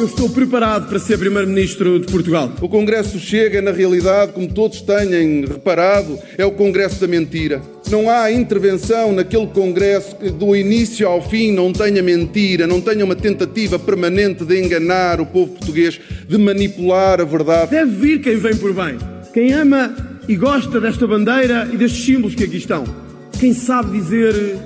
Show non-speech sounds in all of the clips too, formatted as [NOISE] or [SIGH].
Eu estou preparado para ser Primeiro-Ministro de Portugal. O Congresso chega, na realidade, como todos tenham reparado, é o Congresso da mentira. Não há intervenção naquele Congresso que do início ao fim não tenha mentira, não tenha uma tentativa permanente de enganar o povo português, de manipular a verdade. Deve vir quem vem por bem. Quem ama e gosta desta bandeira e destes símbolos que aqui estão. Quem sabe dizer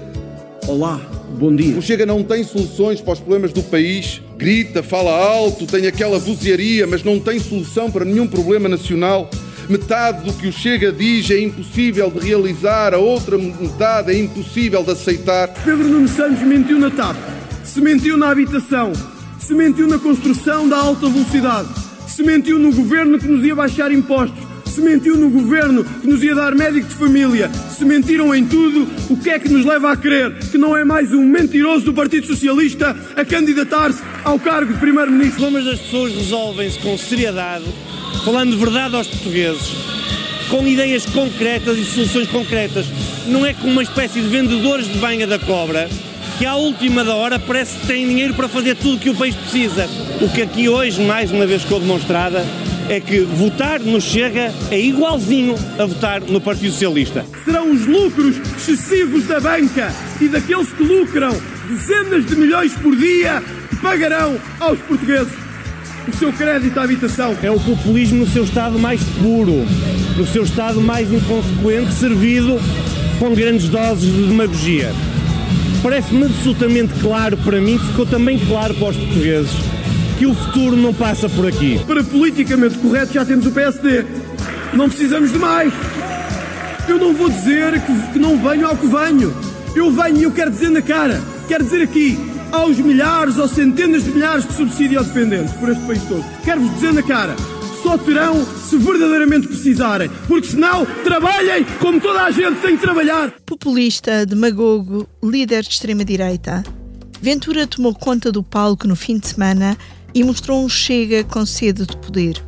olá, bom dia. O Chega não tem soluções para os problemas do país, grita, fala alto, tem aquela vozearia, mas não tem solução para nenhum problema nacional. Metade do que o Chega diz é impossível de realizar, a outra metade é impossível de aceitar. Pedro Nuno Santos mentiu na TAP, se mentiu na habitação, se mentiu na construção da alta velocidade, se mentiu no governo que nos ia baixar impostos, se mentiu no governo que nos ia dar médico de família, se mentiram em tudo, o que é que nos leva a crer que não é mais um mentiroso do Partido Socialista a candidatar-se ao cargo de Primeiro-Ministro? Os problemas das pessoas resolvem-se com seriedade, falando de verdade aos portugueses, com ideias concretas e soluções concretas. Não é como uma espécie de vendedores de banha da cobra que à última da hora parece que têm dinheiro para fazer tudo o que o país precisa. O que aqui hoje, mais uma vez, ficou demonstrada é que votar no Chega é igualzinho a votar no Partido Socialista. Serão os lucros excessivos da banca e daqueles que lucram dezenas de milhões por dia que pagarão aos portugueses o seu crédito à habitação. É o populismo no seu estado mais puro, no seu estado mais inconsequente, servido com grandes doses de demagogia. Parece-me absolutamente claro para mim, ficou também claro para os portugueses, que o futuro não passa por aqui. Para politicamente correto já temos o PSD. Não precisamos de mais. Eu não vou dizer que, que não venho ao que venho. Eu venho e eu quero dizer na cara. Quero dizer aqui aos milhares ou centenas de milhares de subsídios dependentes por este país todo. Quero-vos dizer na cara. Só terão se verdadeiramente precisarem. Porque senão, trabalhem como toda a gente tem que trabalhar. Populista, demagogo, líder de extrema-direita. Ventura tomou conta do palco no fim de semana e mostrou um chega com sede de poder.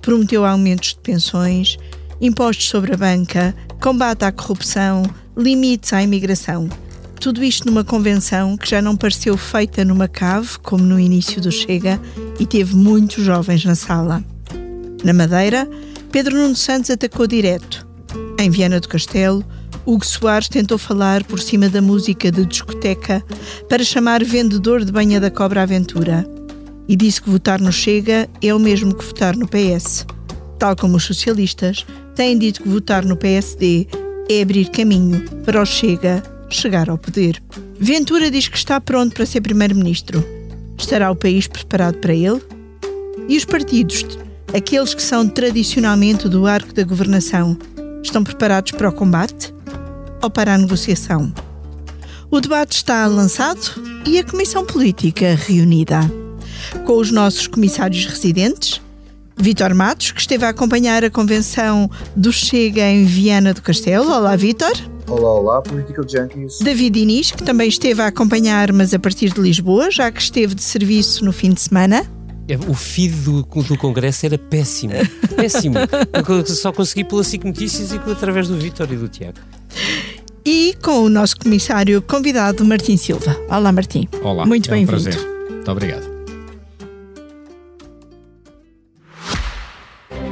Prometeu aumentos de pensões, impostos sobre a banca, combate à corrupção, limites à imigração. Tudo isto numa convenção que já não pareceu feita numa cave, como no início do Chega, e teve muitos jovens na sala. Na Madeira, Pedro Nuno Santos atacou direto. Em Viana do Castelo, Hugo Soares tentou falar por cima da música de discoteca para chamar vendedor de banha da cobra aventura e disse que votar no Chega é o mesmo que votar no PS. Tal como os socialistas têm dito que votar no PSD é abrir caminho para o Chega chegar ao poder. Ventura diz que está pronto para ser primeiro-ministro. Estará o país preparado para ele? E os partidos, aqueles que são tradicionalmente do arco da governação, estão preparados para o combate ou para a negociação? O debate está lançado e a Comissão Política reunida com os nossos comissários residentes, Vítor Matos, que esteve a acompanhar a convenção do Chega em Viana do Castelo. Olá, Vítor. Olá, olá, Political Junkies. David Inês, que também esteve a acompanhar, mas a partir de Lisboa, já que esteve de serviço no fim de semana. É, o feed do, do Congresso era péssimo. Péssimo. Eu só consegui pela SIC Notícias e através do Vítor e do Tiago. E com o nosso comissário convidado, Martim Silva. Olá, Martim. Olá. Muito é um bem-vindo. prazer. Muito obrigado.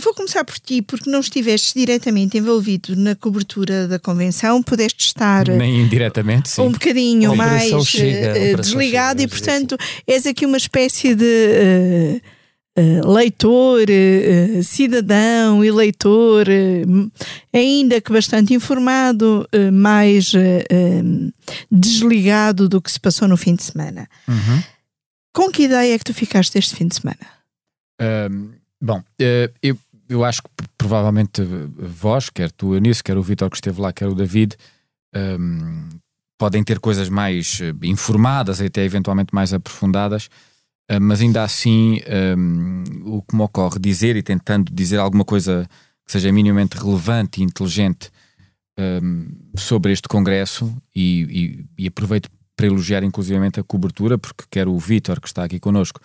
vou começar por ti, porque não estiveste diretamente envolvido na cobertura da convenção, pudeste estar Nem indiretamente, sim. um bocadinho A mais Chega, eh, desligado Chega, e, portanto, és aqui uma espécie de eh, eh, leitor, eh, cidadão, eleitor, ainda que bastante informado, mais desligado do que se passou no fim de semana. Uhum. Com que ideia é que tu ficaste este fim de semana? Ahm, bom, eh, eu, eu acho que provavelmente eh, vós, quer tu, Eunice, quer o Vitor que esteve lá, quer o David, ahm, podem ter coisas mais eh, informadas e até eventualmente mais aprofundadas. Mas ainda assim, um, o que me ocorre dizer e tentando dizer alguma coisa que seja minimamente relevante e inteligente um, sobre este Congresso, e, e, e, aproveito para elogiar inclusivamente a cobertura, porque quer o Vítor, que está aqui connosco,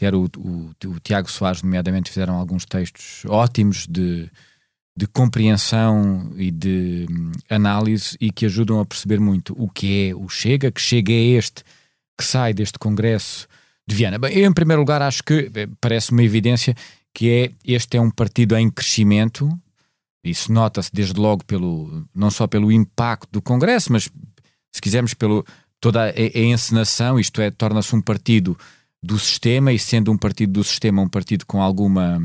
quer o, o, o Tiago Soares, nomeadamente, fizeram alguns textos ótimos de, de compreensão e de hum, análise e que ajudam a perceber muito o que é o Chega, que Chega é este que sai deste Congresso de Viana. Bem, eu, em primeiro lugar, acho que eh, parece uma evidência que é este é um partido em crescimento. Isso nota-se desde logo pelo não só pelo impacto do Congresso, mas se quisermos pelo toda a, a encenação, isto é, torna-se um partido do sistema e sendo um partido do sistema um partido com alguma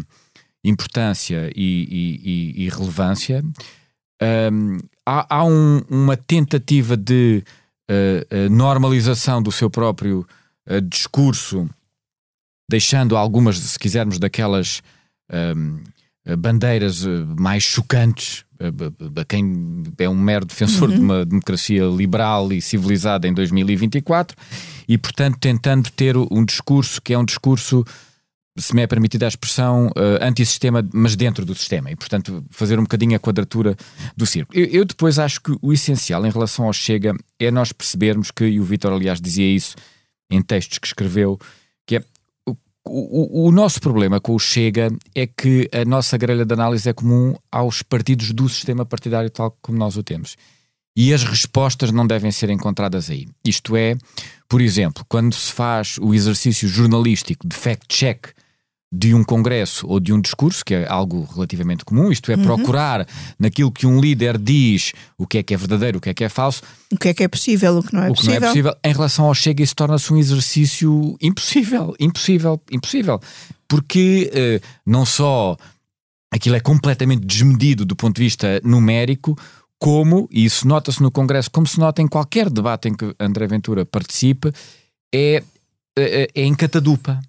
importância e, e, e relevância, um, há, há um, uma tentativa de uh, uh, normalização do seu próprio uh, discurso, deixando algumas, se quisermos, daquelas um, bandeiras mais chocantes a quem é um mero defensor uhum. de uma democracia liberal e civilizada em 2024 e, portanto, tentando ter um discurso que é um discurso se me é permitida a expressão, uh, antissistema, mas dentro do sistema, e portanto fazer um bocadinho a quadratura do círculo. Eu, eu, depois acho que o essencial em relação ao Chega é nós percebermos que, e o Vitor aliás dizia isso em textos que escreveu, que é o, o, nosso problema com o Chega é que a nossa grelha de análise é comum aos partidos do sistema partidário tal como nós o temos. E as respostas não devem ser encontradas aí. Isto é, por exemplo, quando se faz o exercício jornalístico de fact-check de um congresso ou de um discurso, que é algo relativamente comum, isto é, uhum. procurar naquilo que um líder diz o que é que é verdadeiro, o que é que é falso. O que é que é possível, o que não é o possível. que não é possível. Em relação ao Chega, isso torna-se um exercício impossível, impossível, impossível. Porque uh, não só aquilo é completamente desmedido do ponto de vista numérico, como, e isso nota-se no Congresso, como se nota em qualquer debate em que André Ventura participe, é, é, é em catadupa.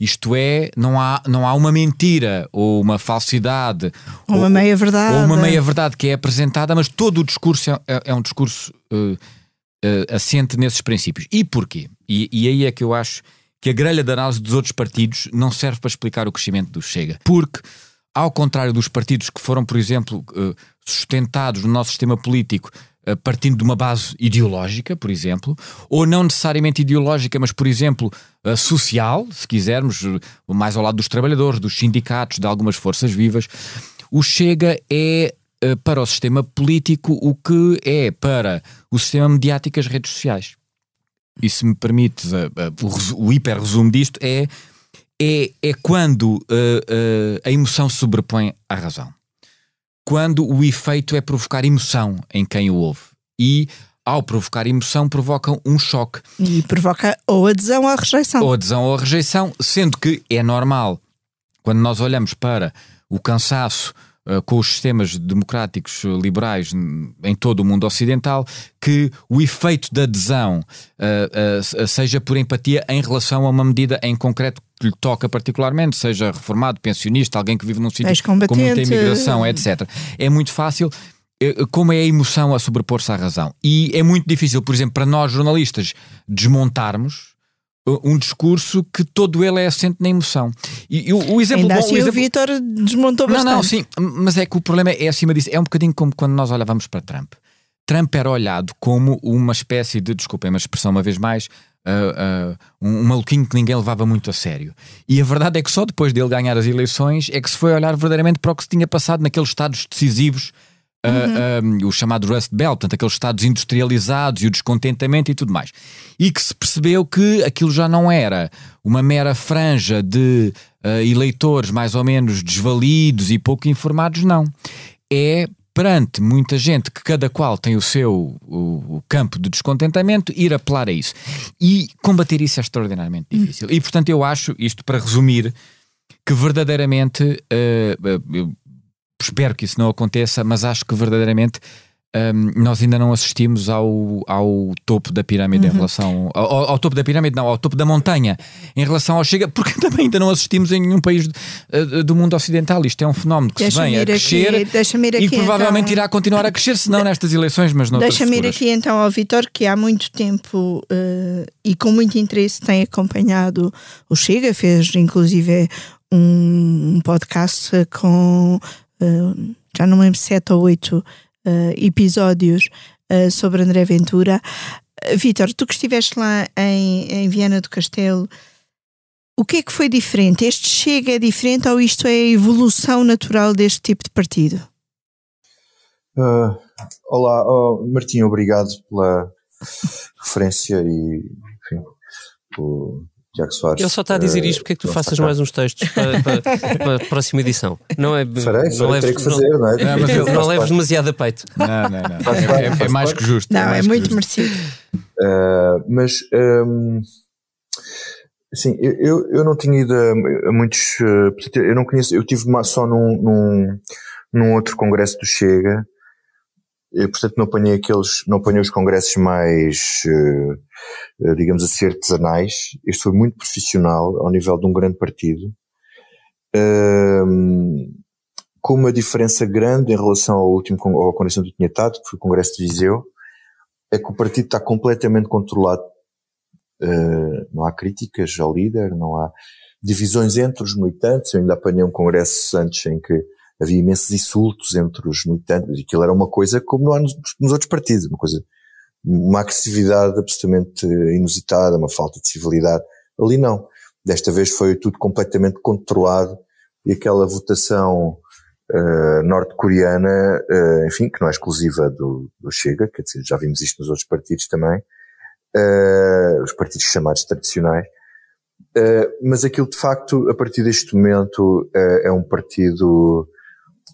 Isto é, não há, não há uma mentira ou uma falsidade ou uma meia-verdade ou uma meia-verdade que é apresentada, mas todo o discurso é, é, é um discurso uh, uh, assente nesses princípios. E porquê? E, e aí é que eu acho que a grelha de análise dos outros partidos não serve para explicar o crescimento do Chega. Porque, ao contrário dos partidos que foram, por exemplo, uh, sustentados no nosso sistema político partindo de uma base ideológica, por exemplo, ou não necessariamente ideológica, mas, por exemplo, eh, social, se quisermos, eh, mais ao lado dos trabalhadores, dos sindicatos, de algumas forças vivas. O Chega é para o sistema político o que é para o sistema mediático as redes sociais. E se me permites, o, hiper resumo disto é, é, é quando a emoção se sobrepõe à razão quando o efeito é provocar emoção em quem o ouve. E ao provocar emoção, provocam um choque. E provoca ou adesão ou rejeição. Ou adesão ou rejeição, sendo que é normal, quando nós olhamos para o cansaço uh, com os sistemas democráticos liberais em todo o mundo ocidental, que o efeito da adesão uh, uh, seja por empatia em relação a uma medida em concreto que lhe toca particularmente, seja reformado, pensionista, alguém que vive num sítio com muita imigração, etc. É muito fácil eh, como é a emoção a sobrepor-se à razão. E é muito difícil, por exemplo, para nós jornalistas desmontarmos eh, um discurso que todo ele é assente na emoção. E, o, o exemplo Ainda bom, assim o, exemplo... o Vitor desmontou bastante. Não, não, sim, mas é que o problema é acima disso. É um bocadinho como quando nós olhávamos para Trump. Trump era olhado como uma espécie de, desculpem a expressão uma vez mais, uh, uh, um, um maluquinho que ninguém levava muito a sério. E a verdade é que só depois dele ganhar as eleições é que se foi olhar verdadeiramente para o que se tinha passado naqueles estados decisivos Uhum. Uh, o chamado Rust Belt, portanto, aqueles estados industrializados e o descontentamento e tudo mais. E que se percebeu que aquilo já não era uma mera franja de uh, eleitores mais ou menos desvalidos e pouco informados, não. É perante muita gente que cada qual tem o seu o, o, campo de descontentamento, ir apelar a isso. E combater isso é extraordinariamente hum. difícil. E portanto eu acho, isto para resumir, que verdadeiramente, uh, uh, espero que isso não aconteça, mas acho que verdadeiramente um, nós ainda não assistimos ao, ao topo da pirâmide uhum. em relação ao, ao, topo da pirâmide, não, ao topo da montanha em relação ao Chega, porque [LAUGHS] também ainda não assistimos em nenhum país uh, do mundo ocidental. Isto é um fenómeno que se vem a crescer aqui, e provavelmente então, irá continuar a crescer, se não nestas eleições, mas noutras Deixa-me ir aqui então ao Vitor, que há muito tempo uh, e com muito interesse tem acompanhado o Chega, fez inclusive um, um podcast com uh, já não lembro sete ou oito uh, episódios uh, sobre André Ventura. Uh, Vítor, tu que estiveste lá em, em Viana do Castelo, o que é que foi diferente? Este chega é diferente ou isto é a evolução natural deste tipo de partido? Uh, olá, oh, Martim, obrigado pela referência e enfim, Tiago Soares. Ele só está a dizer isto porque é que tu faças mais uns textos para, para, para, a [LAUGHS] próxima edição. Não é. Farei, não leves, que fazer, não, não é? Não, mas não leves demasiado a peito. Não, não, não. É, é, é mais que justo. Não, é, é muito merecido. Uh, mas. Um, Sim, eu, eu não tinha ido a, a muitos. Eu não conheço. Eu tive só num, num, num outro congresso do Chega. Eu, portanto, não apanhei aqueles. Não apanhei os congressos mais. Uh, eh, digamos assim, artesanais. Este foi muito profissional ao nível de um grande partido, ehm, com uma diferença grande em relação ao último ao congresso onde eu tinha estado, que foi o Congresso de Viseu, é que o partido está completamente controlado. Eh, não há críticas ao líder, não há divisões entre os militantes. Eu ainda apanhei um congresso antes em que havia imensos insultos entre os militantes, e aquilo era uma coisa como não há nos, nos outros partidos, uma coisa uma agressividade absolutamente inusitada, uma falta de civilidade. Ali não. Desta vez foi tudo completamente controlado e aquela votação uh, norte-coreana, uh, enfim, que não é exclusiva do, do, Chega, quer dizer, já vimos isto nos outros partidos também, uh, os partidos chamados tradicionais, mas aquilo de facto, a partir deste momento, é um partido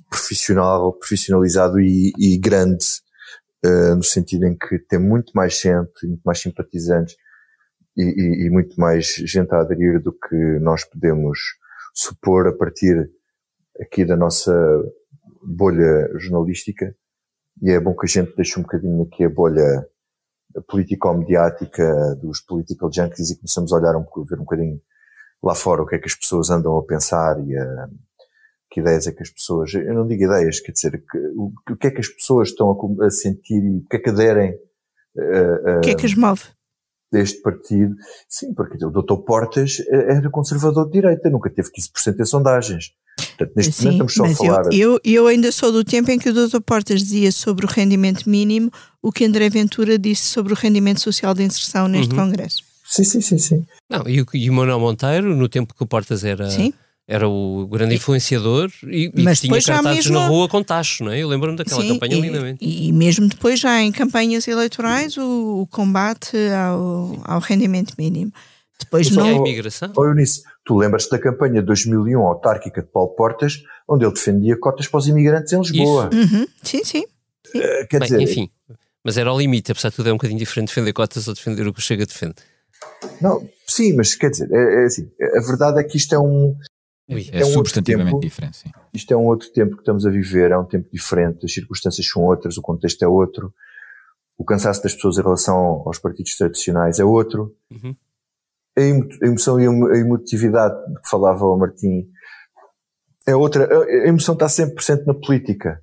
profissional, profissionalizado e, e grande, eh, no sentido em que tem muito mais gente, muito mais simpatizantes e, e, e, muito mais gente a aderir do que nós podemos supor a partir aqui da nossa bolha jornalística. E é bom que a gente deixe um bocadinho aqui a bolha político-mediática dos political junkies e começamos a olhar um, ver um bocadinho lá fora o que é que as pessoas andam a pensar e a, que ideias é que as pessoas, eu não digo ideias, quer dizer, que, o, o, que é que as pessoas estão a, a sentir e o que é que aderem. Uh, uh, o que é que as move? Deste partido. Sim, porque o Dr. Portas eh, era conservador de direita, nunca teve 15% em sondagens. Portanto, neste Sim, momento estamos só a falar. Eu, eu, eu, ainda sou do tempo em que o Dr. Portas dizia sobre o rendimento mínimo o que André Ventura disse sobre o rendimento social de inserção neste uhum. Congresso. Sim, sim, sim, sim. Não, e, o, e o Manuel Monteiro, no tempo que o Portas era. Sim era o grande influenciador e, e Mas tinha cartazes mesmo... na rua com tacho, não é? Eu lembro-me daquela Sim, campanha e, lindamente. E mesmo depois, já em campanhas eleitorais, o, o combate ao, ao, rendimento mínimo. Depois não... a imigração. Oh, Eunice, tu lembras-te da campanha de 2001 autárquica de Paulo Portas, onde ele defendia cotas para os imigrantes em Lisboa. Uhum. Sim, sim. sim. Uh, quer Bem, dizer... enfim, mas era ao limite, apesar de tudo é um bocadinho diferente defender cotas ou defender o que o Chega defende. Não, sim, mas quer dizer, é, é assim, a verdade é que isto é um, Ui, é, é um substantivamente tempo, diferente. Sim. Isto é um outro tempo que estamos a viver, é um tempo diferente, as circunstâncias são outras, o contexto é outro, o cansaço das pessoas em relação aos partidos tradicionais é outro. Uhum. A emoção e a emotividade de que falava o Martim é outra. A emoção está sempre presente na política.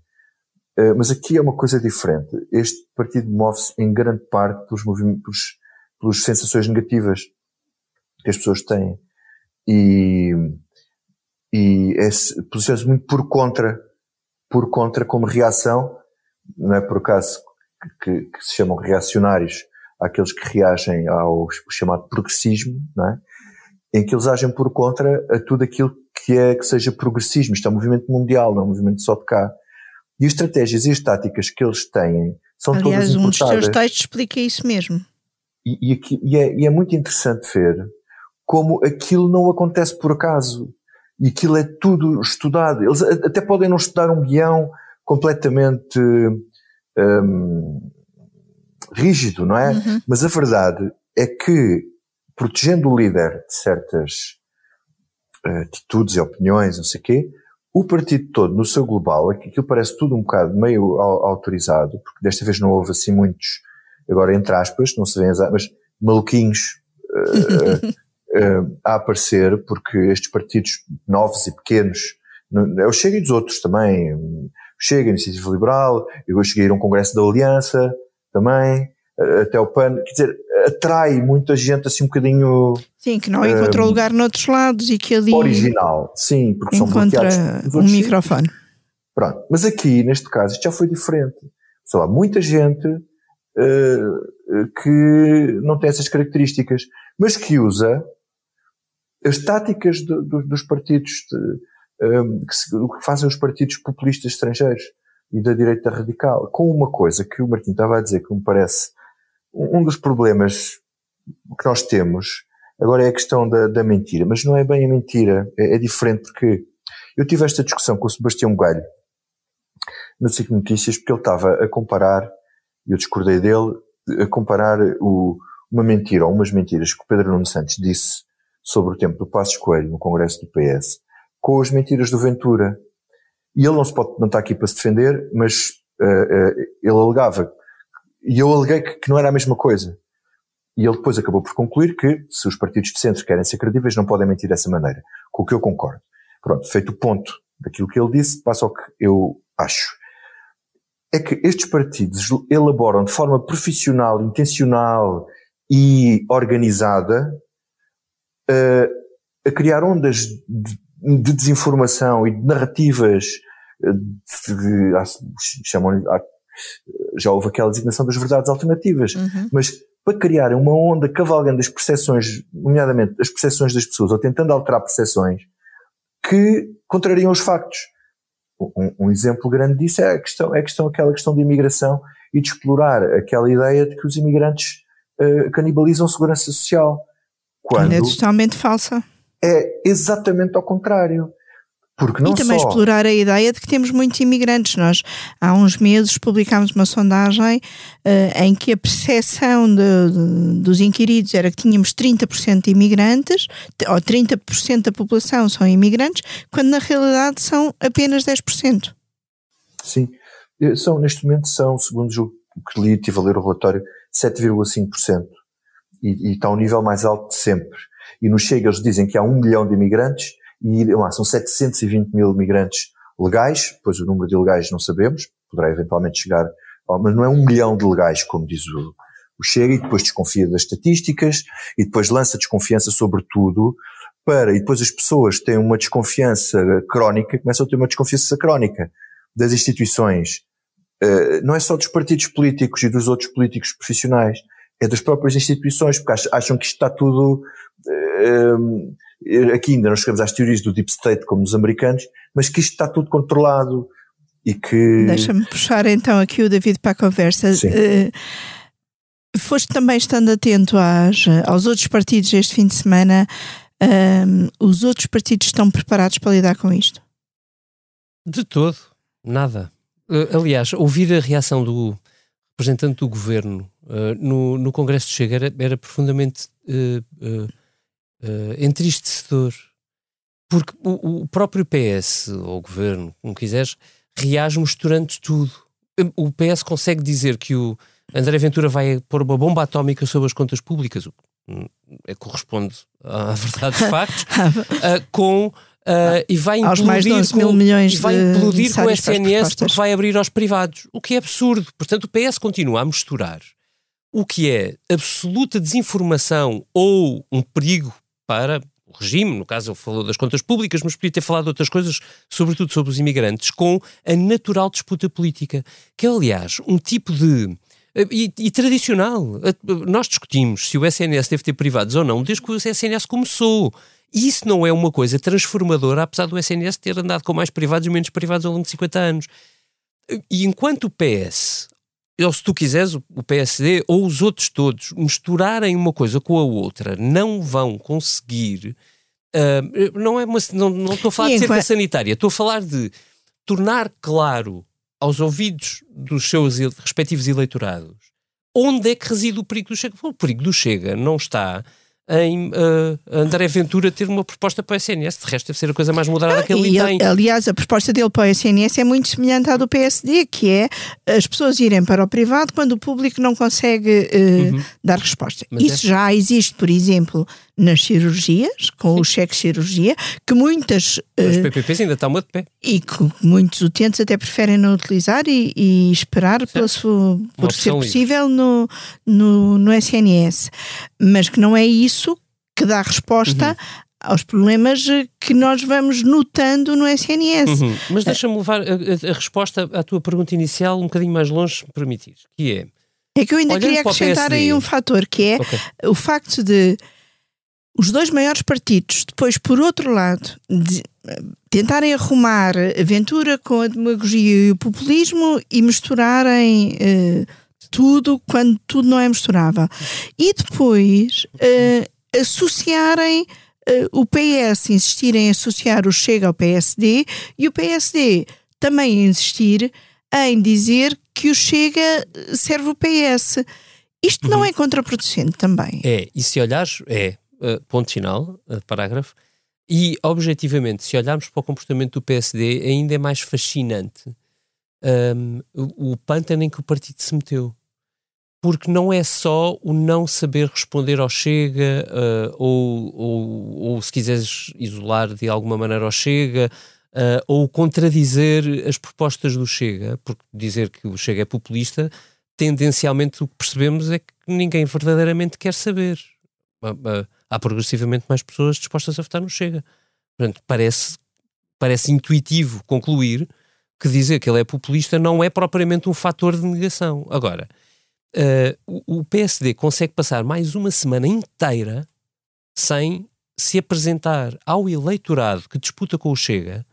Eh, mas aqui é uma coisa diferente. Este partido move-se em grande parte pelos movimentos, pelas sensações negativas que as pessoas têm. E, e é, posiciona-se muito por contra, por contra como reação, não é por acaso que, que, se chamam reacionários àqueles que reagem ao chamado progressismo, não é? em que eles agem por contra a tudo aquilo que é que seja progressismo. Isto é um movimento mundial, não é um movimento só de cá. E as estratégias e as táticas que eles têm são Aliás, todas importadas. um dos seus textos explica isso mesmo. E, e, aqui, e, é, e é muito interessante ver como aquilo não acontece por acaso e aquilo é tudo estudado. Eles até podem não estudar um guião completamente um, rígido, não é? Uhum. Mas a verdade é que, protegendo o líder de certas uh, atitudes e opiniões, não sei o quê, o partido todo, no seu global, aquilo parece tudo um bocado meio autorizado, porque desta vez não houve assim muitos, agora entre aspas, não se vê, mas maluquinhos uh, [LAUGHS] uh, a aparecer, porque estes partidos novos e pequenos, eu chego e dos outros também, chega, Iniciativa Liberal, eu cheguei a ir a um congresso da Aliança também, até o PAN, quer dizer, atrai muita gente assim um bocadinho. Sim, que não encontrou um, lugar noutros lados e que ali. Original, sim, porque são bloqueados. Um microfone. Pronto, mas aqui, neste caso, isto já foi diferente. Sei lá, muita gente uh, que não tem essas características, mas que usa as táticas de, de, dos partidos, de, um, que, se, que fazem os partidos populistas estrangeiros e da direita radical, com uma coisa que o Martim estava a dizer que me parece um dos problemas que nós temos agora é a questão da, da mentira, mas não é bem a mentira, é, é, diferente porque eu tive esta discussão com o Sebastião Galho no Ciclo Notícias porque ele estava a comparar, e eu discordei dele, a comparar o, uma mentira ou umas mentiras que o Pedro Nuno Santos disse sobre o tempo do Passos Coelho no Congresso do PS com as mentiras do Ventura. E ele não se pode, não está aqui para se defender, mas uh, uh, ele alegava e eu aleguei que, que não era a mesma coisa. E ele depois acabou por concluir que, se os partidos de centro querem ser credíveis, não podem mentir dessa maneira. Com o que eu concordo. Pronto, feito o ponto daquilo que ele disse, passa ao que eu acho. É que estes partidos elaboram de forma profissional, intencional e organizada a criar ondas de, de, desinformação e de narrativas eh, de, de, chamam já houve aquela designação das verdades alternativas, uhum. mas para criar uma onda cavalgando as percepções, nomeadamente as percepções das pessoas, ou tentando alterar percepções, que contrariam os factos. Um, um, exemplo grande disso é a questão, é a questão, aquela questão de imigração e de explorar aquela ideia de que os imigrantes uh, canibalizam segurança social. Quando é totalmente falsa. É exatamente ao contrário. Porque não e também só... explorar a ideia de que temos muitos imigrantes. Nós, há uns meses, publicámos uma sondagem uh, em que a percepção de, de, dos inquiridos era que tínhamos 30% de imigrantes, ou 30% da população são imigrantes, quando na realidade são apenas 10%. Sim, eh, são, neste momento são, segundo o que li, tive a ler o relatório, 7,5%. E, e está ao nível mais alto de sempre. E no Chega eles dizem que há um milhão de imigrantes e lá, são 720 mil migrantes legais, pois o número de ilegais não sabemos, poderá eventualmente chegar, mas não é um milhão de legais, como diz o, o Chega, e depois desconfia das estatísticas, e depois lança desconfiança sobre tudo, para, e depois as pessoas têm uma desconfiança crónica, começam a ter uma desconfiança crónica das instituições, uh, não é só dos partidos políticos e dos outros políticos profissionais, é das próprias instituições, porque acham que isto está tudo uh, aqui ainda não chegamos às teorias do Deep State como nos americanos, mas que isto está tudo controlado e que. Deixa-me puxar então aqui o David para a conversa. Sim. Uh, foste também estando atento às, aos outros partidos este fim de semana. Um, os outros partidos estão preparados para lidar com isto? De todo, nada. Uh, aliás, ouvir a reação do representante do governo uh, no, no Congresso de Chega era, era profundamente uh, uh, entristecedor, porque o, o, próprio PS, ou o governo, como quiseres, reage mostrando tudo. O PS consegue dizer que o André Ventura vai pôr uma bomba atómica sobre as contas públicas, o que é, corresponde à [LAUGHS] verdade dos factos, [LAUGHS] com. Uh, e vai aos mais de 11 mil milhões vai implodir com o SNS porque vai abrir aos privados, o que é absurdo. Portanto, o PS continua a misturar o que é absoluta desinformação ou um perigo para o regime, no caso ele falou das contas públicas, mas podia ter falado de outras coisas, sobretudo sobre os imigrantes, com a natural disputa política, que é, aliás, um tipo de. E, e, tradicional. Nós discutimos se o SNS deve ter privados ou não desde que o SNS começou. E isso não é uma coisa transformadora, apesar do SNS ter andado com mais privados e menos privados ao longo de 50 anos. E enquanto o PS ou se tu quiseres, o PSD ou os outros todos misturarem uma coisa com a outra, não vão conseguir. Uh, não é uma, não, não estou a falar e de cerca enquanto... sanitária, estou a falar de tornar claro aos ouvidos dos seus respectivos eleitorados onde é que reside o perigo do Chega. O perigo do Chega não está em uh, André Ventura ter uma proposta para o SNS. De resto, deve ser a coisa mais moderada ah, que ele tem. Aliás, a proposta dele para o SNS é muito semelhante à do PSD, que é as pessoas irem para o privado quando o público não consegue uh, uhum. dar resposta. Mas Isso é... já existe, por exemplo, nas cirurgias, com Sim. o cheque cirurgia, que muitas. Os uh, PPPs ainda estão muito de pé. E que muitos utentes até preferem não utilizar e, e esperar pelo, por ser possível no, no, no SNS. Mas que não é isso que dá resposta uhum. aos problemas que nós vamos notando no SNS. Uhum. Mas deixa-me levar a, a, a, resposta à tua pergunta inicial um bocadinho mais longe, se me permitires, que é. É que eu ainda queria acrescentar aí um fator, que é okay. o facto de os dois maiores partidos, depois, por outro lado, de, tentarem arrumar a Ventura com a demagogia e o populismo e misturarem uh, tudo quando tudo não é misturável. E depois uh, associarem uh, o PS, insistirem em associar o Chega ao PSD e o PSD também insistir em dizer que o Chega serve o PS. Isto não uhum. é contraproducente também? É, e se olhares, é, uh, ponto final, uh, parágrafo, e objetivamente, se olharmos para o comportamento do PSD, ainda é mais fascinante um, o, o pântano em que o partido se meteu. Porque não é só o não saber responder ao Chega, uh, ou, ou, ou, se quiseres isolar de alguma maneira ao Chega, uh, ou contradizer as propostas do Chega, porque dizer que o Chega é populista, tendencialmente o que percebemos é que ninguém verdadeiramente quer saber. Uh, há progressivamente mais pessoas dispostas a votar no Chega. Portanto, parece, parece intuitivo concluir que dizer que ele é populista não é propriamente um fator de negação. Agora, uh, o PSD consegue passar mais uma semana inteira sem se apresentar ao eleitorado que disputa com o Chega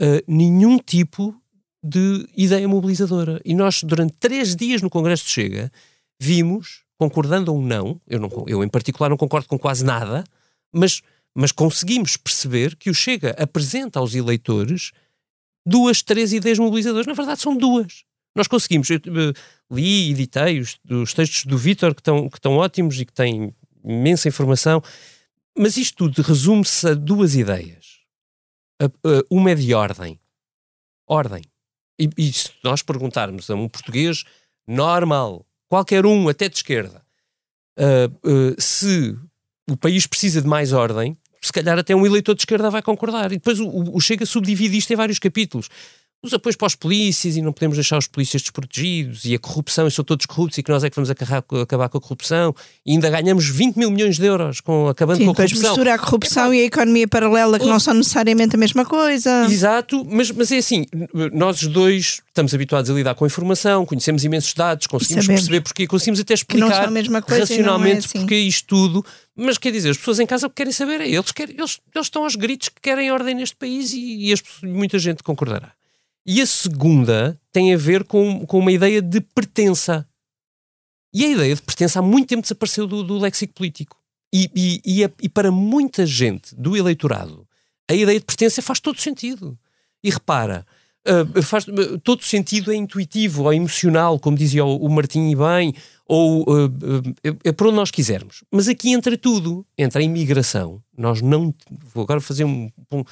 uh, nenhum tipo de ideia mobilizadora. E nós, durante três dias no Congresso de Chega, vimos concordando ou não, eu, não, eu em particular não concordo com quase nada, mas, mas conseguimos perceber que o Chega apresenta aos eleitores duas, três ideias mobilizadoras. Na verdade, são duas. Nós conseguimos. Eu, eu, li e editei os, os textos do Vítor, que estão, que estão ótimos e que têm imensa informação, mas isto tudo resume-se a duas ideias. Uma é de ordem. Ordem. E, e se nós perguntarmos a um português normal qualquer um, até de esquerda, uh, uh, se o país precisa de mais ordem, se calhar até um eleitor de esquerda vai concordar. E depois o, o Chega subdivide isto em vários capítulos os apoios para os polícias e não podemos deixar os polícias desprotegidos e a corrupção e são todos corruptos e que nós é que vamos acabar, acabar com a corrupção e ainda ganhamos 20 mil milhões de euros com, acabando Sim, com a corrupção. mistura a corrupção é, e a economia paralela que não são necessariamente a mesma coisa. Exato, mas, mas é assim, nós dois estamos habituados a lidar com informação, conhecemos imensos dados, conseguimos perceber porque, conseguimos até explicar racionalmente é assim. porque isto tudo, mas quer dizer, as pessoas em casa o que querem saber é, eles, querem, eles, eles estão aos gritos que querem ordem neste país e, e as, muita gente concordará. E a segunda tem a ver com, com uma ideia de pertença. E a ideia de pertença há muito tempo desapareceu do, do léxico político. E, e, e, a, e, para muita gente do eleitorado, a ideia de pertença faz todo sentido. E repara, uh, faz, todo sentido é intuitivo ou emocional, como dizia o, Martim e bem, ou uh, é para onde nós quisermos. Mas aqui entra tudo. Entra a imigração. Nós não. Vou agora fazer um, um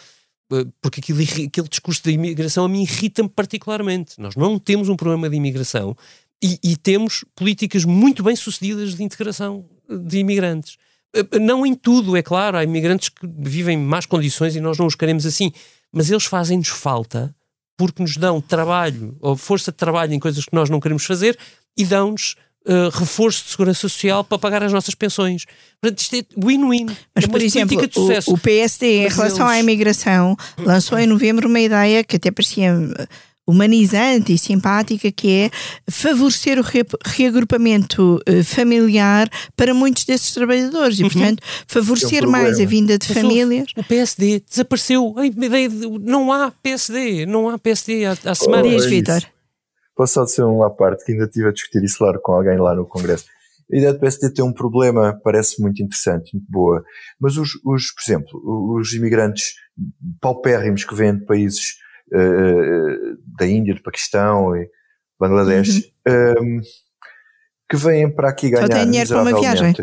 porque aquele, aquele discurso da imigração a mim irrita-me particularmente. Nós não temos um problema de imigração e, e, temos políticas muito bem sucedidas de integração de imigrantes. Eh, não em tudo, é claro, há imigrantes que vivem em más condições e nós não os queremos assim, mas eles fazem-nos falta porque nos dão trabalho ou força de trabalho em coisas que nós não queremos fazer e dão-nos uh, reforço de segurança social para pagar as nossas pensões. Portanto, isto é win-win. Mas, é por exemplo, o, o, PSD, em Mas relação eles... à imigração, lançou em novembro uma ideia que até parecia humanizante e simpática, que é favorecer o re reagrupamento uh, familiar para muitos desses trabalhadores e, uhum. portanto, favorecer é um mais a vinda de Mas famílias. O PSD desapareceu. A ideia de, não há PSD, não há PSD há, há semanas. Diz, Vitor. Posso só dizer uma parte que ainda estive a discutir isso lá com alguém lá no Congresso. A ideia do PSD tem um problema, parece muito interessante, muito boa, mas os, os por exemplo, os imigrantes paupérrimos que vêm de países uh, da Índia, do Paquistão e Bangladesh, uhum. um, que vêm para aqui ganhar Só tem dinheiro para uma viagem.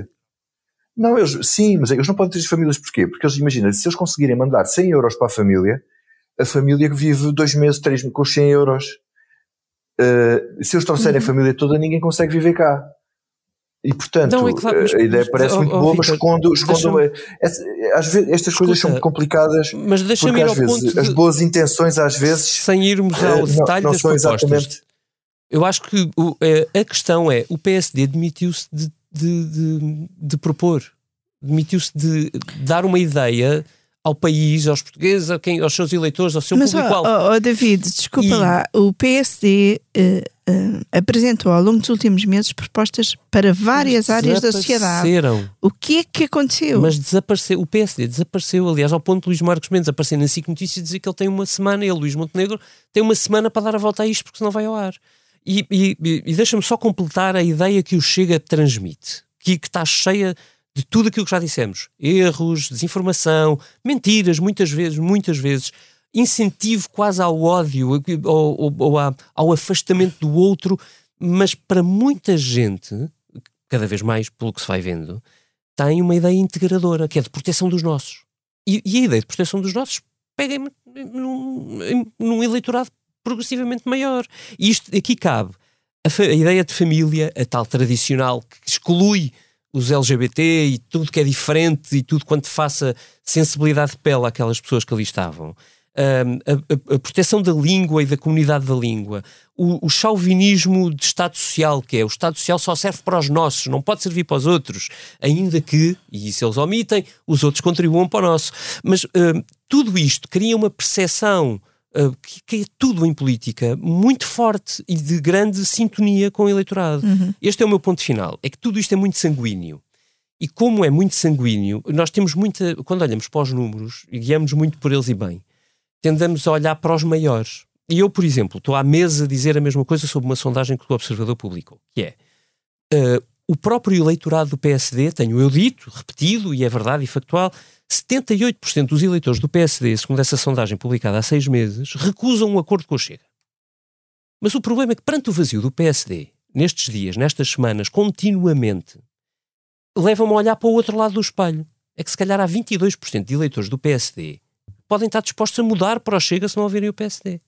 Não, eles, sim, mas eles não podem ter as famílias porquê? Porque eles, imagina, se eles conseguirem mandar 100 euros para a família, a família que vive dois meses, três meses com os 100 euros, uh, se eles trouxerem uhum. a família toda, ninguém consegue viver cá. E portanto, não, é claro, mas, a ideia parece oh, muito oh, boa, mas escondo, escondo às vezes estas Escuta, coisas são complicadas. Mas deixa-me ir ao vezes, ponto. As boas intenções, às vezes. Sem irmos ao uh, detalhe não, não das propostas. Exatamente... Eu acho que o, é, a questão é: o PSD demitiu-se de, de, de, de propor, demitiu-se de dar uma ideia ao país, aos portugueses, a quem, aos seus eleitores, ao seu público-alvo. Oh, oh, David, desculpa e... lá, o PSD uh, uh, apresentou ao longo dos últimos meses propostas para várias áreas da sociedade. O que é que aconteceu? Mas desapareceu, o PSD desapareceu, aliás, ao ponto de Luís Marcos Mendes aparecer na SIC Notícias e dizer que ele tem uma semana, ele, Luís Montenegro, tem uma semana para dar a volta a isto, porque senão vai ao ar. E, e, e deixa-me só completar a ideia que o Chega transmite, que, que está cheia de tudo aquilo que já dissemos. Erros, desinformação, mentiras, muitas vezes, muitas vezes, incentivo quase ao ódio ou, ou, ou ao afastamento do outro, mas para muita gente, cada vez mais pelo que se vai vendo, tem uma ideia integradora, que é de proteção dos nossos. E, e a ideia de proteção dos nossos pega num, num eleitorado progressivamente maior. E isto aqui cabe a, a ideia de família, a tal tradicional que exclui os LGBT e tudo que é diferente e tudo quanto faça sensibilidade de pele àquelas pessoas que ali estavam. Um, a, a, a, proteção da língua e da comunidade da língua, o, o chauvinismo de Estado Social, que é o Estado Social só serve para os nossos, não pode servir para os outros, ainda que, e isso eles omitem, os outros contribuam para o nosso. Mas um, tudo isto cria uma percepção que, que, é tudo em política muito forte e de grande sintonia com o eleitorado. Uhum. Este é o meu ponto final. É que tudo isto é muito sanguíneo. E como é muito sanguíneo, nós temos muita. Quando olhamos para os números e guiamos muito por eles e bem, tendemos a olhar para os maiores. E eu, por exemplo, estou à mesa a dizer a mesma coisa sobre uma sondagem que o Observador publicou, que é. Uh, o próprio eleitorado do PSD, tenho eu dito, repetido, e é verdade e factual, 78% dos eleitores do PSD, segundo essa sondagem publicada há seis meses, recusam um acordo com o Chega. Mas o problema é que, perante o vazio do PSD, nestes dias, nestas semanas, continuamente, levam-me a olhar para o outro lado do espelho. É que se calhar há 22% de eleitores do PSD podem estar dispostos a mudar para o Chega se não ouvirem o PSD.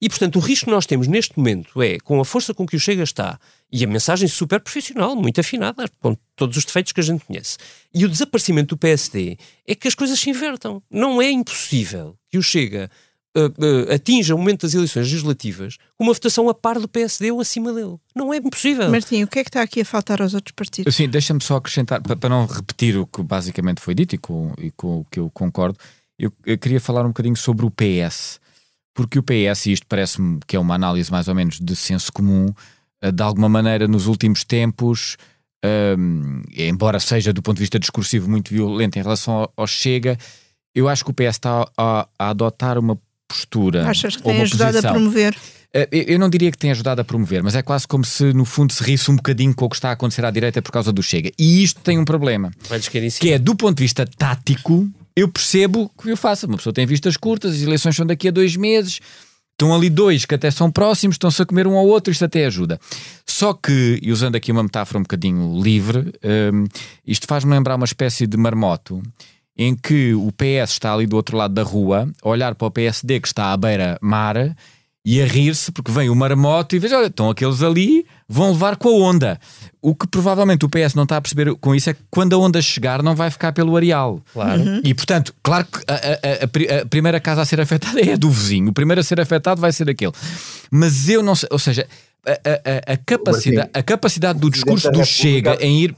E, portanto, o risco que nós temos neste momento é, com a força com que o Chega está, e a mensagem super profissional, muito afinada, com todos os defeitos que a gente conhece, e o desaparecimento do PSD, é que as coisas se invertam. Não é impossível que o Chega uh, uh, atinja o momento das eleições legislativas com uma votação a par do PSD ou acima dele. Não é impossível. Martim, o que é que está aqui a faltar aos outros partidos? Sim, deixa-me só acrescentar, para, para, não repetir o que basicamente foi dito e com, e com o que eu concordo, eu, eu queria falar um bocadinho sobre o PS porque o PS, e isto parece-me que é uma análise mais ou menos de senso comum, eh, de alguma maneira nos últimos tempos, um, embora seja do ponto de vista discursivo muito violento em relação ao, ao Chega, eu acho que o PS está a, a adotar uma postura. Achas que tem ajudado posição. a promover? Eh, eu não diria que tem ajudado a promover, mas é quase como se no fundo se risse um bocadinho com o que está a acontecer à direita por causa do Chega. E isto tem um problema. Que é do ponto de vista tático, eu percebo que eu faço. Uma pessoa tem vistas curtas, as eleições são daqui a dois meses, estão ali dois que até são próximos, estão-se a comer um ao outro, isto até ajuda. Só que, e usando aqui uma metáfora um bocadinho livre, um, isto faz-me lembrar uma espécie de marmoto em que o PS está ali do outro lado da rua, a olhar para o PSD que está à beira-mar e a rir-se porque vem o marmoto e veja, olha, estão aqueles ali, vão levar com a onda. O que provavelmente o PS não está a perceber com isso é que quando a onda chegar não vai ficar pelo areal. Claro. Uhum. E portanto, claro que a, a, a, a, primeira casa a ser afetada [LAUGHS] é a do vizinho, o primeiro a ser afetado vai ser aquele. Mas eu não sei, ou seja, a, capacidade, a capacidade do discurso do Chega em ir.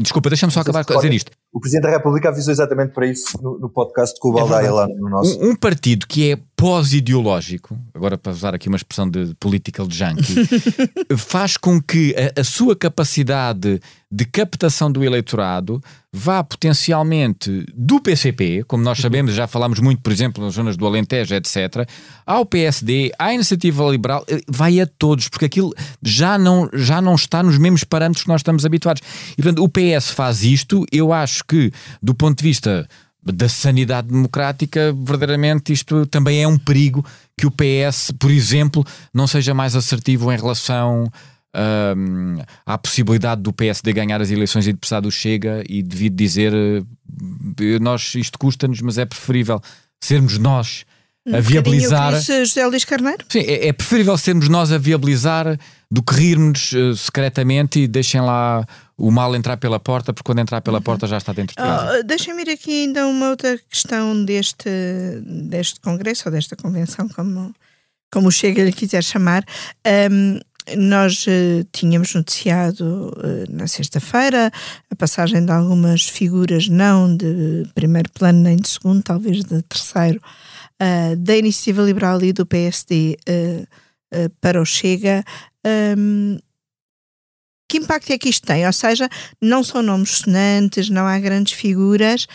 Desculpa, deixa-me só acabar com dizer isto. O Presidente da República avisou exatamente para isso no, no podcast com o Baldaia é lá no nosso. Um, um, partido que é pós-ideológico, agora para usar aqui uma expressão de political junkie, [LAUGHS] faz com que a, a, sua capacidade de captação do eleitorado vá potencialmente do PCP, como nós sabemos, já falámos muito, por exemplo, nas zonas do Alentejo, etc., ao PSD, à Iniciativa Liberal, eh, vai a todos, porque aquilo já não, já não está nos mesmos parâmetros que nós estamos habituados. E portanto, o PS faz isto, eu acho acho que, do ponto de vista da sanidade democrática, verdadeiramente isto também é um perigo que o PS, por exemplo, não seja mais assertivo em relação um, à possibilidade do PSD ganhar as eleições e de precisar do Chega e devido dizer nós isto custa-nos, mas é preferível sermos nós a um viabilizar. José Luís Carneiro? Sim, é, é, preferível sermos nós a viabilizar do que rirmos uh, secretamente e deixem lá o mal entrar pela porta, porque quando entrar pela uhum. porta já está dentro de casa. Oh, Deixem-me ir aqui ainda uma outra questão deste, deste congresso ou desta convenção, como, como o Chega lhe quiser chamar. Um, nós uh, tínhamos noticiado uh, na sexta-feira a passagem de algumas figuras, não de primeiro plano nem de segundo, talvez de terceiro, uh, da Iniciativa Liberal e do PSD para o Chega. Um, que impacto é que isto tem? Ou seja, não são nomes sonantes, não há grandes figuras,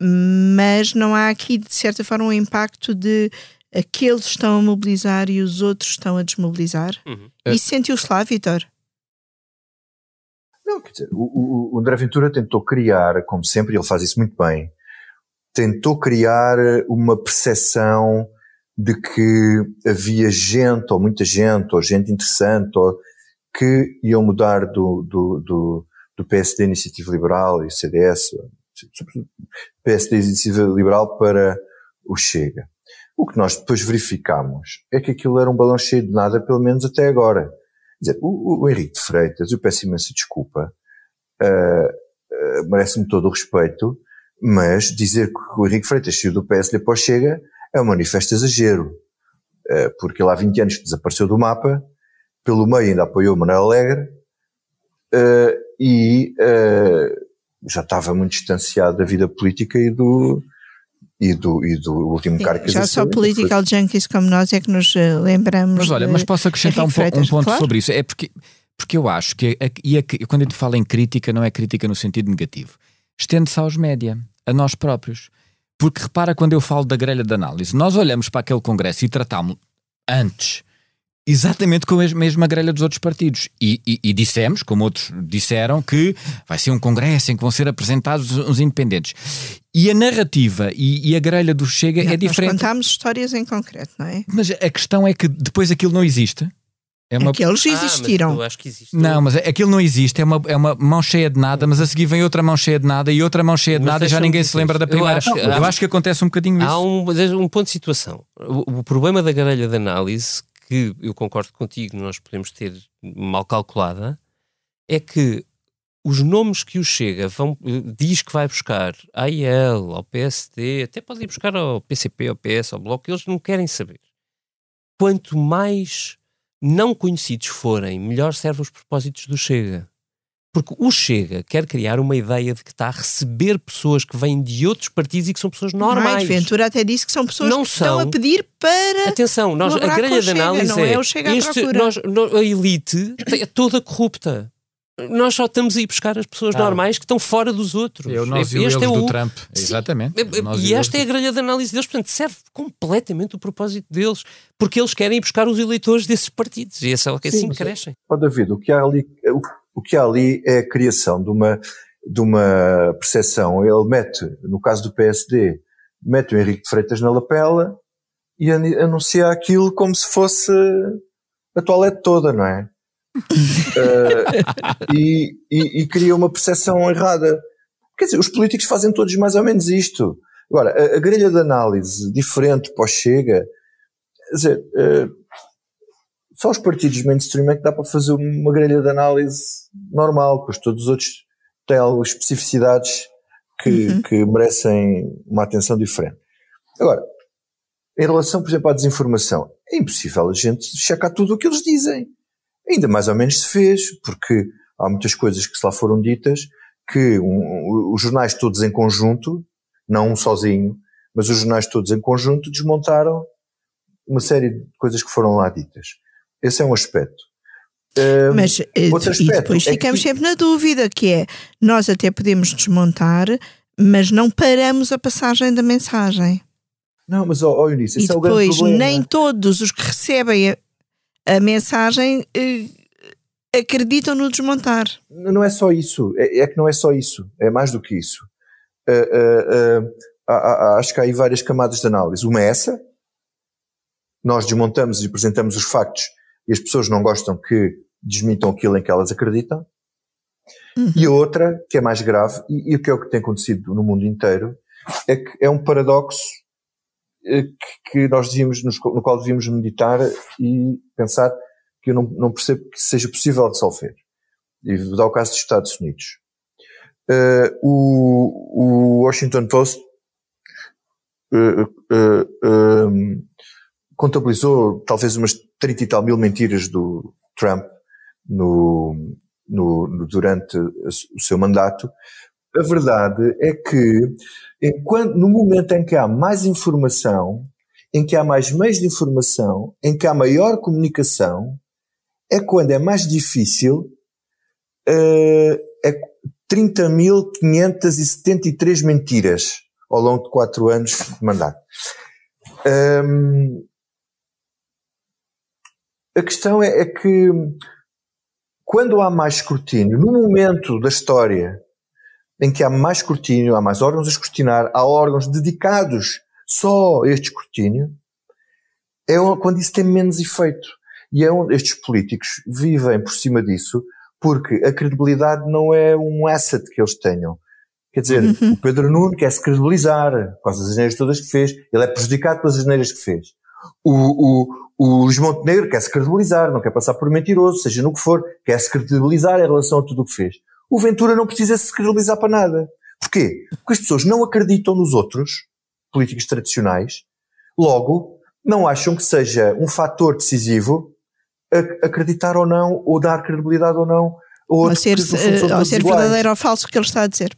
mas não há aqui, de certa forma, um impacto de aqueles estão a mobilizar e os outros estão a desmobilizar? Uhum. Isso sentiu-se lá, Vitor? Não, quer dizer, o, o, André Ventura tentou criar, como sempre, ele faz isso muito bem, tentou criar uma percepção de que havia gente, ou muita gente, ou gente interessante, ou que iam mudar do, do, do, do PSD Iniciativa Liberal e CDS, PSD Iniciativa Liberal para o Chega. O que nós depois verificamos é que aquilo era um balão cheio de nada, pelo menos até agora. Quer dizer, o, o Henrique de Freitas, eu peço imensa desculpa, uh, uh, merece-me todo o respeito, mas dizer que o Henrique Freitas saiu do PSD para o Chega é um manifesto exagero, uh, porque ele há 20 anos que desapareceu do mapa, pelo meio ainda apoiou Manuel Alegre, e já estava muito distanciado da vida política e do, e do, e do último cargo que Já só political foi... junkies como nós é que nos eh, lembramos. Mas olha, mas posso acrescentar um, um, ponto claro. sobre isso. É porque, porque eu acho que, e a, quando a gente fala em crítica, não é crítica no sentido negativo. Estende-se aos média, a nós próprios. Porque repara quando eu falo da grelha de análise, nós olhamos para aquele congresso e tratámos antes exatamente com a mesma grelha dos outros partidos. E, e, e, dissemos, como outros disseram, que vai ser um congresso em que vão ser apresentados os independentes. E a narrativa e, e a grelha do Chega não, é diferente. Nós contámos histórias em concreto, não é? Mas a questão é que depois aquilo não existe. É uma... Aqueles ah, existiram. Ah, acho que existe. Não, mas aquilo não existe. É uma, é uma mão cheia de nada, mas a seguir vem outra mão cheia de nada e outra mão cheia de mas nada e já ninguém se lembra da primeira. Eu acho, eu acho que acontece um bocadinho isso. Há um, um ponto de situação. O, o problema da grelha de análise que eu concordo contigo, nós podemos ter mal calculada, é que os nomes que o Chega vão, diz que vai buscar à IEL, ao PSD, até pode ir buscar ao PCP, ao PS, ao Bloco, eles não querem saber. Quanto mais não conhecidos forem, melhor servem os propósitos do Chega. Porque o Chega quer criar uma ideia de que está a receber pessoas que vêm de outros partidos e que são pessoas normais. Mais, Ventura até disse que são pessoas não que são. estão a pedir para. Atenção, nós, a grelha de análise Chega, é, é o Chega este, nós, a elite é toda corrupta. Nós só estamos a ir buscar as pessoas ah. normais que estão fora dos outros. Eu, nós este e este é o do Trump. Exatamente. e esta é a grelha de análise deles. Portanto, serve completamente o propósito deles. Porque eles querem ir buscar os eleitores desses partidos. E é só que assim crescem. Ó David, o que há ali, o que há ali é a criação de uma, de uma percepção. Ele mete, no caso do PSD, mete o Henrique de Freitas na lapela e anuncia aquilo como se fosse a toalete toda, não é? Uh, e, e, e, cria uma percepção errada. Quer dizer, os políticos fazem todos mais ou menos isto. Agora, a, a grelha de análise diferente pós-chega, quer dizer, uh, só os partidos mainstream é que dá para fazer uma grelha de análise normal, pois todos os outros têm algumas especificidades que, uhum. que merecem uma atenção diferente. Agora, em relação, por exemplo, à desinformação, é impossível a gente checar tudo o que eles dizem. Ainda mais ou menos se fez, porque há muitas coisas que se lá foram ditas que um, os jornais todos em conjunto, não um sozinho, mas os jornais todos em conjunto desmontaram uma série de coisas que foram lá ditas. Esse é um aspecto. Um, Mas eh, aspecto e depois é ficamos que... sempre na dúvida, que é, nós até podemos desmontar, mas não paramos a passagem da mensagem. Não, mas ó, oh, Eunice, esse e é o grande problema. nem todos os que recebem a, mensagem eh, acreditam no desmontar. Não é só isso, é, é, que não é só isso, é mais do que isso. Uh, uh, uh, acho que há aí várias camadas de análise. Uma é essa, nós desmontamos e apresentamos os factos e as pessoas não gostam que desmintam aquilo em que elas acreditam. Uhum. E a outra, que é mais grave, e, e o que é o que tem acontecido no mundo inteiro, é que é um paradoxo que, que nós devíamos, no qual devíamos meditar e pensar que eu não, não percebo que seja possível resolver. E dar o caso dos Estados Unidos. Uh, o, o, Washington Post uh, uh, um, contabilizou talvez umas 30 e tal mil mentiras do Trump no, no, no, durante o seu mandato. A verdade é que enquanto, no momento em que há mais informação, em que há mais meios de informação, em que há maior comunicação, é quando é mais difícil uh, é 30.573 mentiras ao longo de quatro anos de mandato. Um, a questão é, é, que quando há mais escrutínio, no momento da história em que há mais escrutínio, há mais órgãos a escrutinar, há órgãos dedicados só a este escrutínio, é quando isso tem menos efeito. E é onde estes políticos vivem por cima disso, porque a credibilidade não é um asset que eles tenham. Quer dizer, uhum. o Pedro Nuno quer se credibilizar com das asneiras todas que fez, ele é prejudicado pelas asneiras que fez. O, o, o Luís Montenegro quer se credibilizar, não quer passar por mentiroso, seja no que for, quer se credibilizar em relação a tudo o que fez. O Ventura não precisa se credibilizar para nada. Porquê? Porque as pessoas não acreditam nos outros, políticos tradicionais, logo, não acham que seja um fator decisivo acreditar ou não, ou dar credibilidade ou não. Ou, ou ser, ou ser verdadeiro ou falso o que ele está a dizer.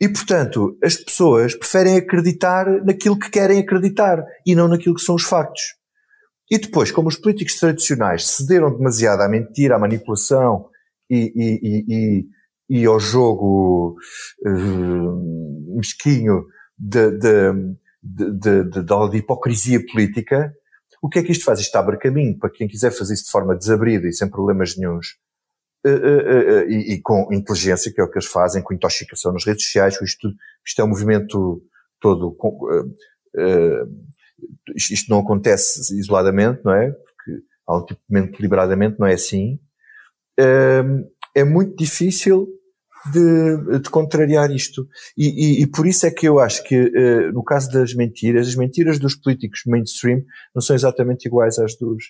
E, portanto, as pessoas preferem acreditar naquilo que querem acreditar e não naquilo que são os factos. E depois, como os políticos tradicionais cederam demasiado à mentira, à manipulação e, e, e, e ao jogo uh, mesquinho de, de, de, de, hipocrisia política, o que é que isto faz? Isto abre caminho para quem quiser fazer isso de forma desabrida e sem problemas nenhums, uh, uh, e, e, com inteligência, que é o que eles fazem, com intoxicação nas redes sociais, isto, isto é um movimento todo, isto não acontece isoladamente, não é? Porque há um tipo de mente deliberadamente, não é assim. é muito difícil de, de contrariar isto. E, e, e, por isso é que eu acho que, uh, no caso das mentiras, as mentiras dos políticos mainstream não são exatamente iguais às dos.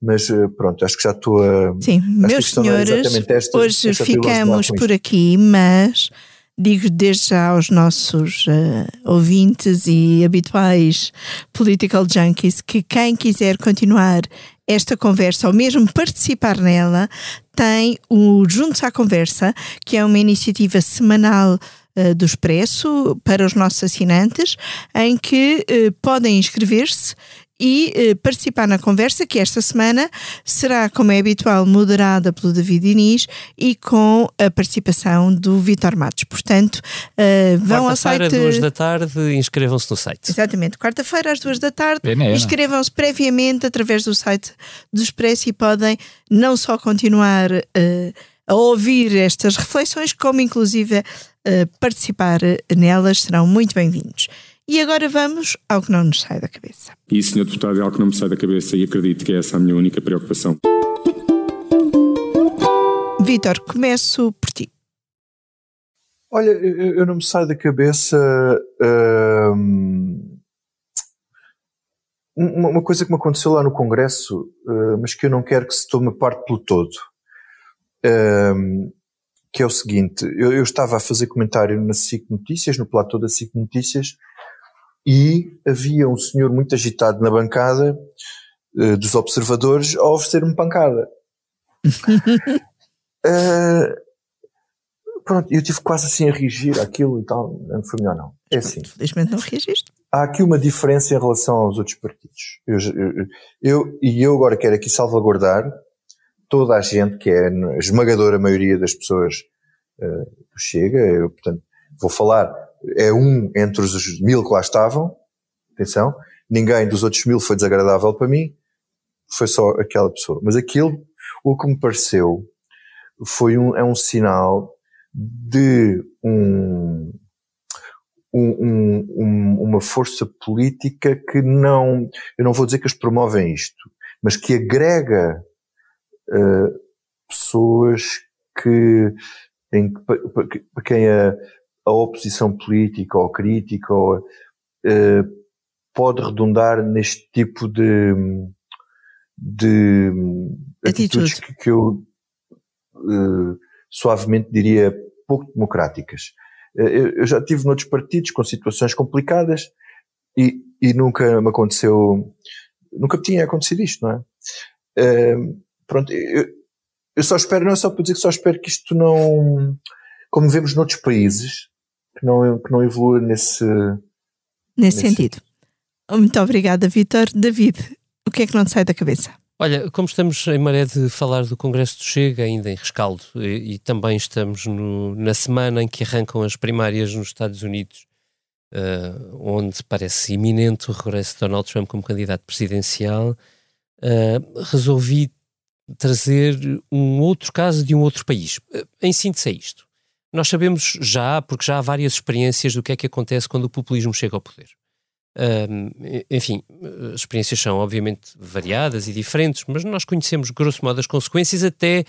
Mas uh, pronto, acho que já estou a. Sim, meus senhores, esta, hoje esta ficamos por aqui, mas digo desde já aos nossos uh, ouvintes e habituais political junkies que quem quiser continuar esta conversa ou mesmo participar nela, tem o Juntos à Conversa, que é uma iniciativa semanal uh, do Expresso para os nossos assinantes, em que uh, podem inscrever-se e eh, participar na conversa, que esta semana será, como é habitual, moderada pelo David Inês e com a participação do Vitor Matos. Portanto, uh, vão ao site. Quarta-feira, duas da tarde, inscrevam-se no site. Exatamente, quarta-feira, às duas da tarde, inscrevam-se previamente através do site do Expresso e podem não só continuar. Uh, a ouvir estas reflexões, como inclusive uh, participar nelas, serão muito bem-vindos. E agora vamos ao que não nos sai da cabeça. E, Sr. Deputado, é algo que não me sai da cabeça e acredito que é essa a minha única preocupação. Vítor, começo por ti. Olha, eu não me saio da cabeça hum, uma coisa que me aconteceu lá no Congresso, hum, mas que eu não quero que se tome parte pelo todo. Hum, que é o seguinte, eu, eu, estava a fazer comentário na SIC Notícias, no platô da SIC Notícias, e havia um senhor muito agitado na bancada uh, dos observadores a oferecer-me pancada. uh, [LAUGHS] pronto, eu tive quase assim a reagir àquilo e tal, não foi melhor não. É assim. Felizmente não reagiste. Há aqui uma diferença em relação aos outros partidos. Eu, eu, eu, e eu agora quero aqui salvaguardar toda a gente, que é a esmagadora maioria das pessoas uh, Chega, eu, portanto, vou falar é um entre os mil que lá estavam, atenção, ninguém dos outros mil foi desagradável para mim, foi só aquela pessoa. Mas aquilo, o que me pareceu, foi um, é um sinal de um, um, um, uma força política que não, eu não vou dizer que eles promovem isto, mas que agrega uh, pessoas que, em, para quem a, a oposição política ou crítica ou, uh, pode redundar neste tipo de, de atitudes que, que, eu uh, suavemente diria pouco democráticas. Uh, eu, eu, já tive noutros partidos com situações complicadas e, e nunca me aconteceu, nunca tinha acontecido isto, não é? pronto, eu, eu só espero, não é só para dizer que só espero que isto não, como vemos noutros países, que não, que não evolua nesse, nesse, nesse sentido. Muito obrigada, Vitor. David, o que é que não te sai da cabeça? Olha, como estamos em maré de falar do Congresso do Chega, ainda em rescaldo, e, e também estamos no, na semana em que arrancam as primárias nos Estados Unidos, uh, onde parece iminente o regresso de Donald Trump como candidato presidencial, uh, resolvi trazer um outro caso de um outro país. Uh, em síntese é isto. Nós sabemos já, porque já há várias experiências do que é que acontece quando o populismo chega ao poder. Um, enfim, as experiências são obviamente variadas e diferentes, mas nós conhecemos, grosso modo, as consequências até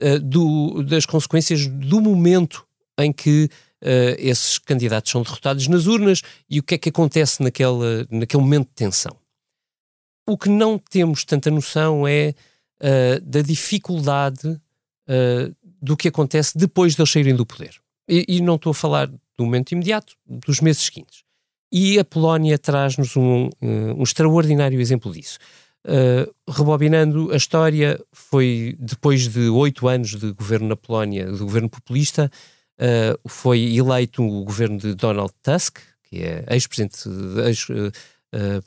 uh, do, das consequências do momento em que uh, esses candidatos são derrotados nas urnas e o que é que acontece naquele, naquele momento de tensão. O que não temos tanta noção é uh, da dificuldade do que acontece depois de eles saírem do poder. E, e, não estou a falar do momento imediato, dos meses seguintes. E a Polónia traz-nos um, um, extraordinário exemplo disso. Uh, rebobinando, a história foi depois de oito anos de governo na Polónia, de governo populista, uh, foi eleito o governo de Donald Tusk, que é ex-presidente ex,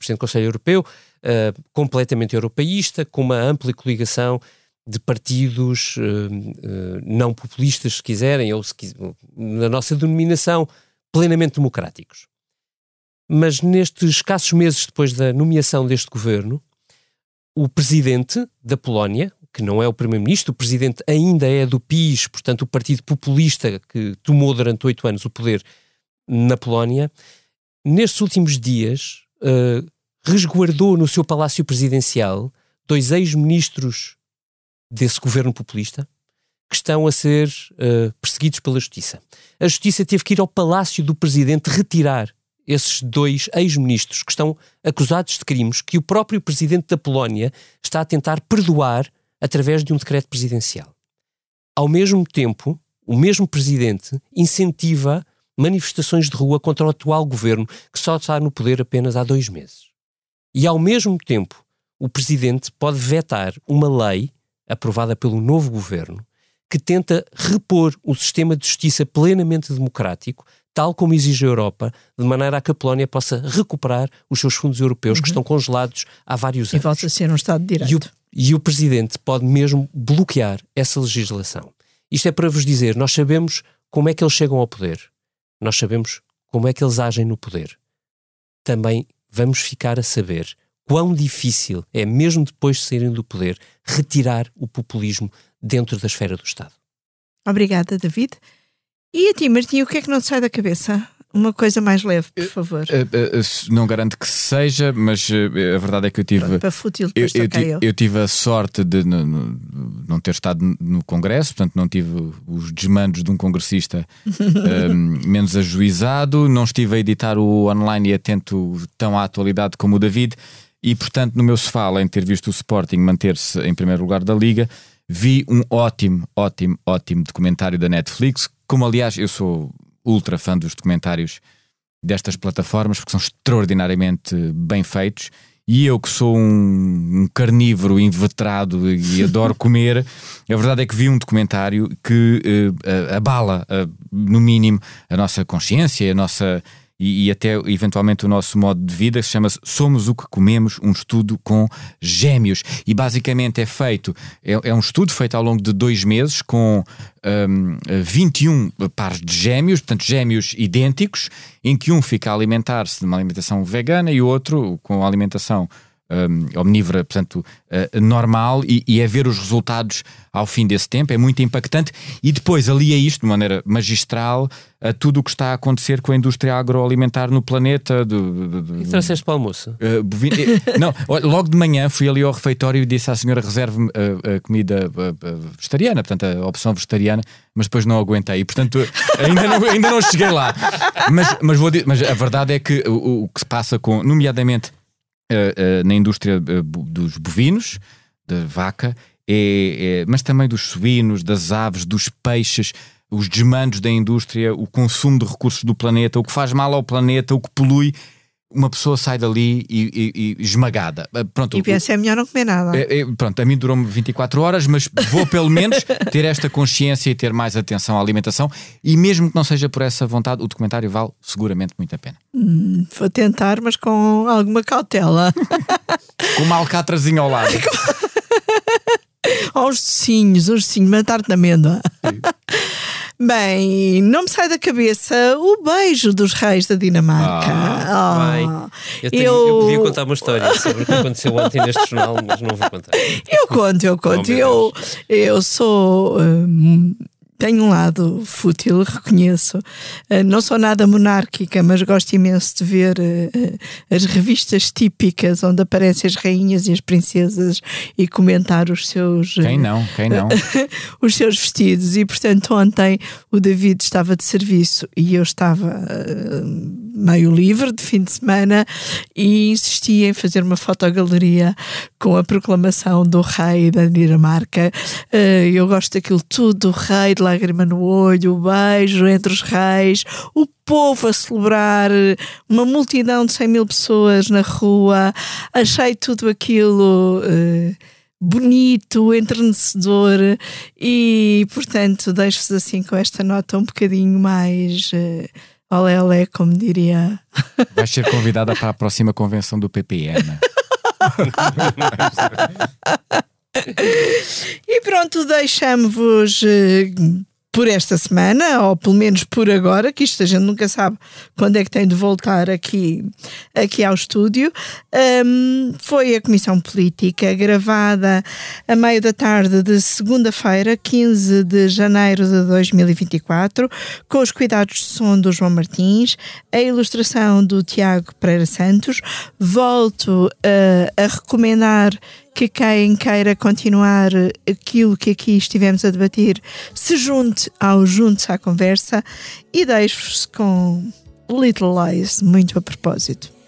do Conselho Europeu, completamente europeísta, com uma ampla coligação de partidos uh, uh, não populistas, se quiserem, ou se na nossa denominação, plenamente democráticos. Mas nestes escassos meses depois da nomeação deste governo, o presidente da Polónia, que não é o primeiro-ministro, o presidente ainda é do PiS, portanto, o partido populista que tomou durante oito anos o poder na Polónia, nestes últimos dias uh, resguardou no seu palácio presidencial dois ex-ministros desse governo populista que estão a ser uh, perseguidos pela justiça. A justiça teve que ir ao palácio do presidente retirar esses dois ex-ministros que estão acusados de crimes que o próprio presidente da Polónia está a tentar perdoar através de um decreto presidencial. Ao mesmo tempo, o mesmo presidente incentiva manifestações de rua contra o atual governo, que só está no poder apenas há dois meses. E ao mesmo tempo, o presidente pode vetar uma lei aprovada pelo novo governo, que tenta repor o sistema de justiça plenamente democrático, tal como exige a Europa, de maneira a que a Polónia possa recuperar os seus fundos europeus uhum. que estão congelados há vários anos. E volta a ser um Estado de Direito. E o, e o Presidente pode mesmo bloquear essa legislação. Isto é para vos dizer, nós sabemos como é que eles chegam ao poder. Nós sabemos como é que eles agem no poder. Também vamos ficar a saber quão difícil é, mesmo depois de saírem do poder, retirar o populismo dentro da esfera do Estado. Obrigada, David. E a ti, Martim, o que é que não te sai da cabeça? Uma coisa mais leve, por favor. Uh, uh, uh, não garanto que seja, mas a verdade é que eu tive. Pronto, para fútil, eu, eu, eu. eu, tive a sorte de no, no, não ter estado no Congresso, portanto, não tive os desmandos de um congressista um, [LAUGHS] menos ajuizado, não estive a editar o online e atento tão à atualidade como o David. E, portanto, no meu sofá, além de ter visto o Sporting manter-se em primeiro lugar da Liga, vi um ótimo, ótimo, ótimo documentário da Netflix. Como, aliás, eu sou ultra fã dos documentários destas plataformas, porque são extraordinariamente bem feitos. E eu, que sou um, um carnívoro inveterado e [LAUGHS] adoro comer, a verdade é que vi um documentário que uh, abala, uh, no mínimo, a nossa consciência, a nossa e, e, até eventualmente o nosso modo de vida, chama-se Somos o que Comemos, um estudo com gêmeos. E basicamente é feito, é, é um estudo feito ao longo de dois meses com um, 21 pares de gêmeos, portanto gêmeos idênticos, em que um fica a alimentar-se de uma alimentação vegana e o outro com alimentação um, omnívora, portanto, uh, normal, e, e, é ver os resultados ao fim desse tempo, é muito impactante. E depois alia isto de maneira magistral a tudo o que está a acontecer com a indústria agroalimentar no planeta. Do, do, do, e trouxeste para o almoço? Uh, bovino, não, logo de manhã fui ali ao refeitório e disse à senhora reserve-me a, a, comida vegetariana, portanto, a opção vegetariana, mas depois não aguentei. E, portanto, ainda não, ainda não cheguei lá. Mas, mas, vou, mas a verdade é que o, o que se passa com, nomeadamente uh, uh, na indústria uh, dos bovinos, da vaca, é, é, mas também dos suínos, das aves, dos peixes, os desmandos da indústria, o consumo de recursos do planeta, o que faz mal ao planeta, o que polui uma pessoa sai dali e, e, e esmagada. Ah, pronto, e pensa, é melhor não comer nada. É, é, pronto, a mim durou-me 24 horas, mas vou pelo menos [LAUGHS] ter esta consciência e ter mais atenção à alimentação. E mesmo que não seja por essa vontade, o documentário vale seguramente muito a pena. Hum, vou tentar, mas com alguma cautela. [LAUGHS] com uma alcatrazinha ao lado. [LAUGHS] Aos docinhos, os docinhos, uma tarte de amêndoa. Bem, não me sai da cabeça o beijo dos reis da Dinamarca. Ah, oh. eu, tenho, eu... eu, podia contar uma história sobre o que aconteceu ontem neste jornal, mas não vou contar. Eu conto, eu conto. Oh, eu, eu sou. Hum, tenho um lado fútil, reconheço. Uh, não sou nada monárquica, mas gosto imenso de ver uh, as revistas típicas onde aparecem as rainhas e as princesas e comentar os seus. Quem não? Quem não? [LAUGHS] os seus vestidos. E portanto, ontem o David estava de serviço e eu estava meio livre de fim de semana e insisti em fazer uma fotogaleria com a proclamação do rei da Dinamarca. eu gosto daquilo tudo, do rei de lá lágrima no olho, o beijo entre os reis, o povo a celebrar, uma multidão de 100 mil pessoas na rua. Achei tudo aquilo. Uh, bonito, entrenecedor e, portanto, deixo-vos assim com esta nota um bocadinho mais uh, olé olé, como diria. Vais ser convidada para a próxima convenção do PPN. [LAUGHS] e pronto, deixamos-vos uh, por esta semana, ou pelo menos por agora, que isto a gente nunca sabe quando é que tem de voltar aqui, aqui ao estúdio. Um, foi a Comissão Política, gravada a meio da tarde de segunda-feira, 15 de janeiro de 2024, com os cuidados de som do João Martins, a ilustração do Tiago Pereira Santos. Volto uh, a recomendar que quem queira continuar aquilo que aqui estivemos a debater se junte ao Juntos à Conversa e deixo-vos com Little Lies, muito a propósito.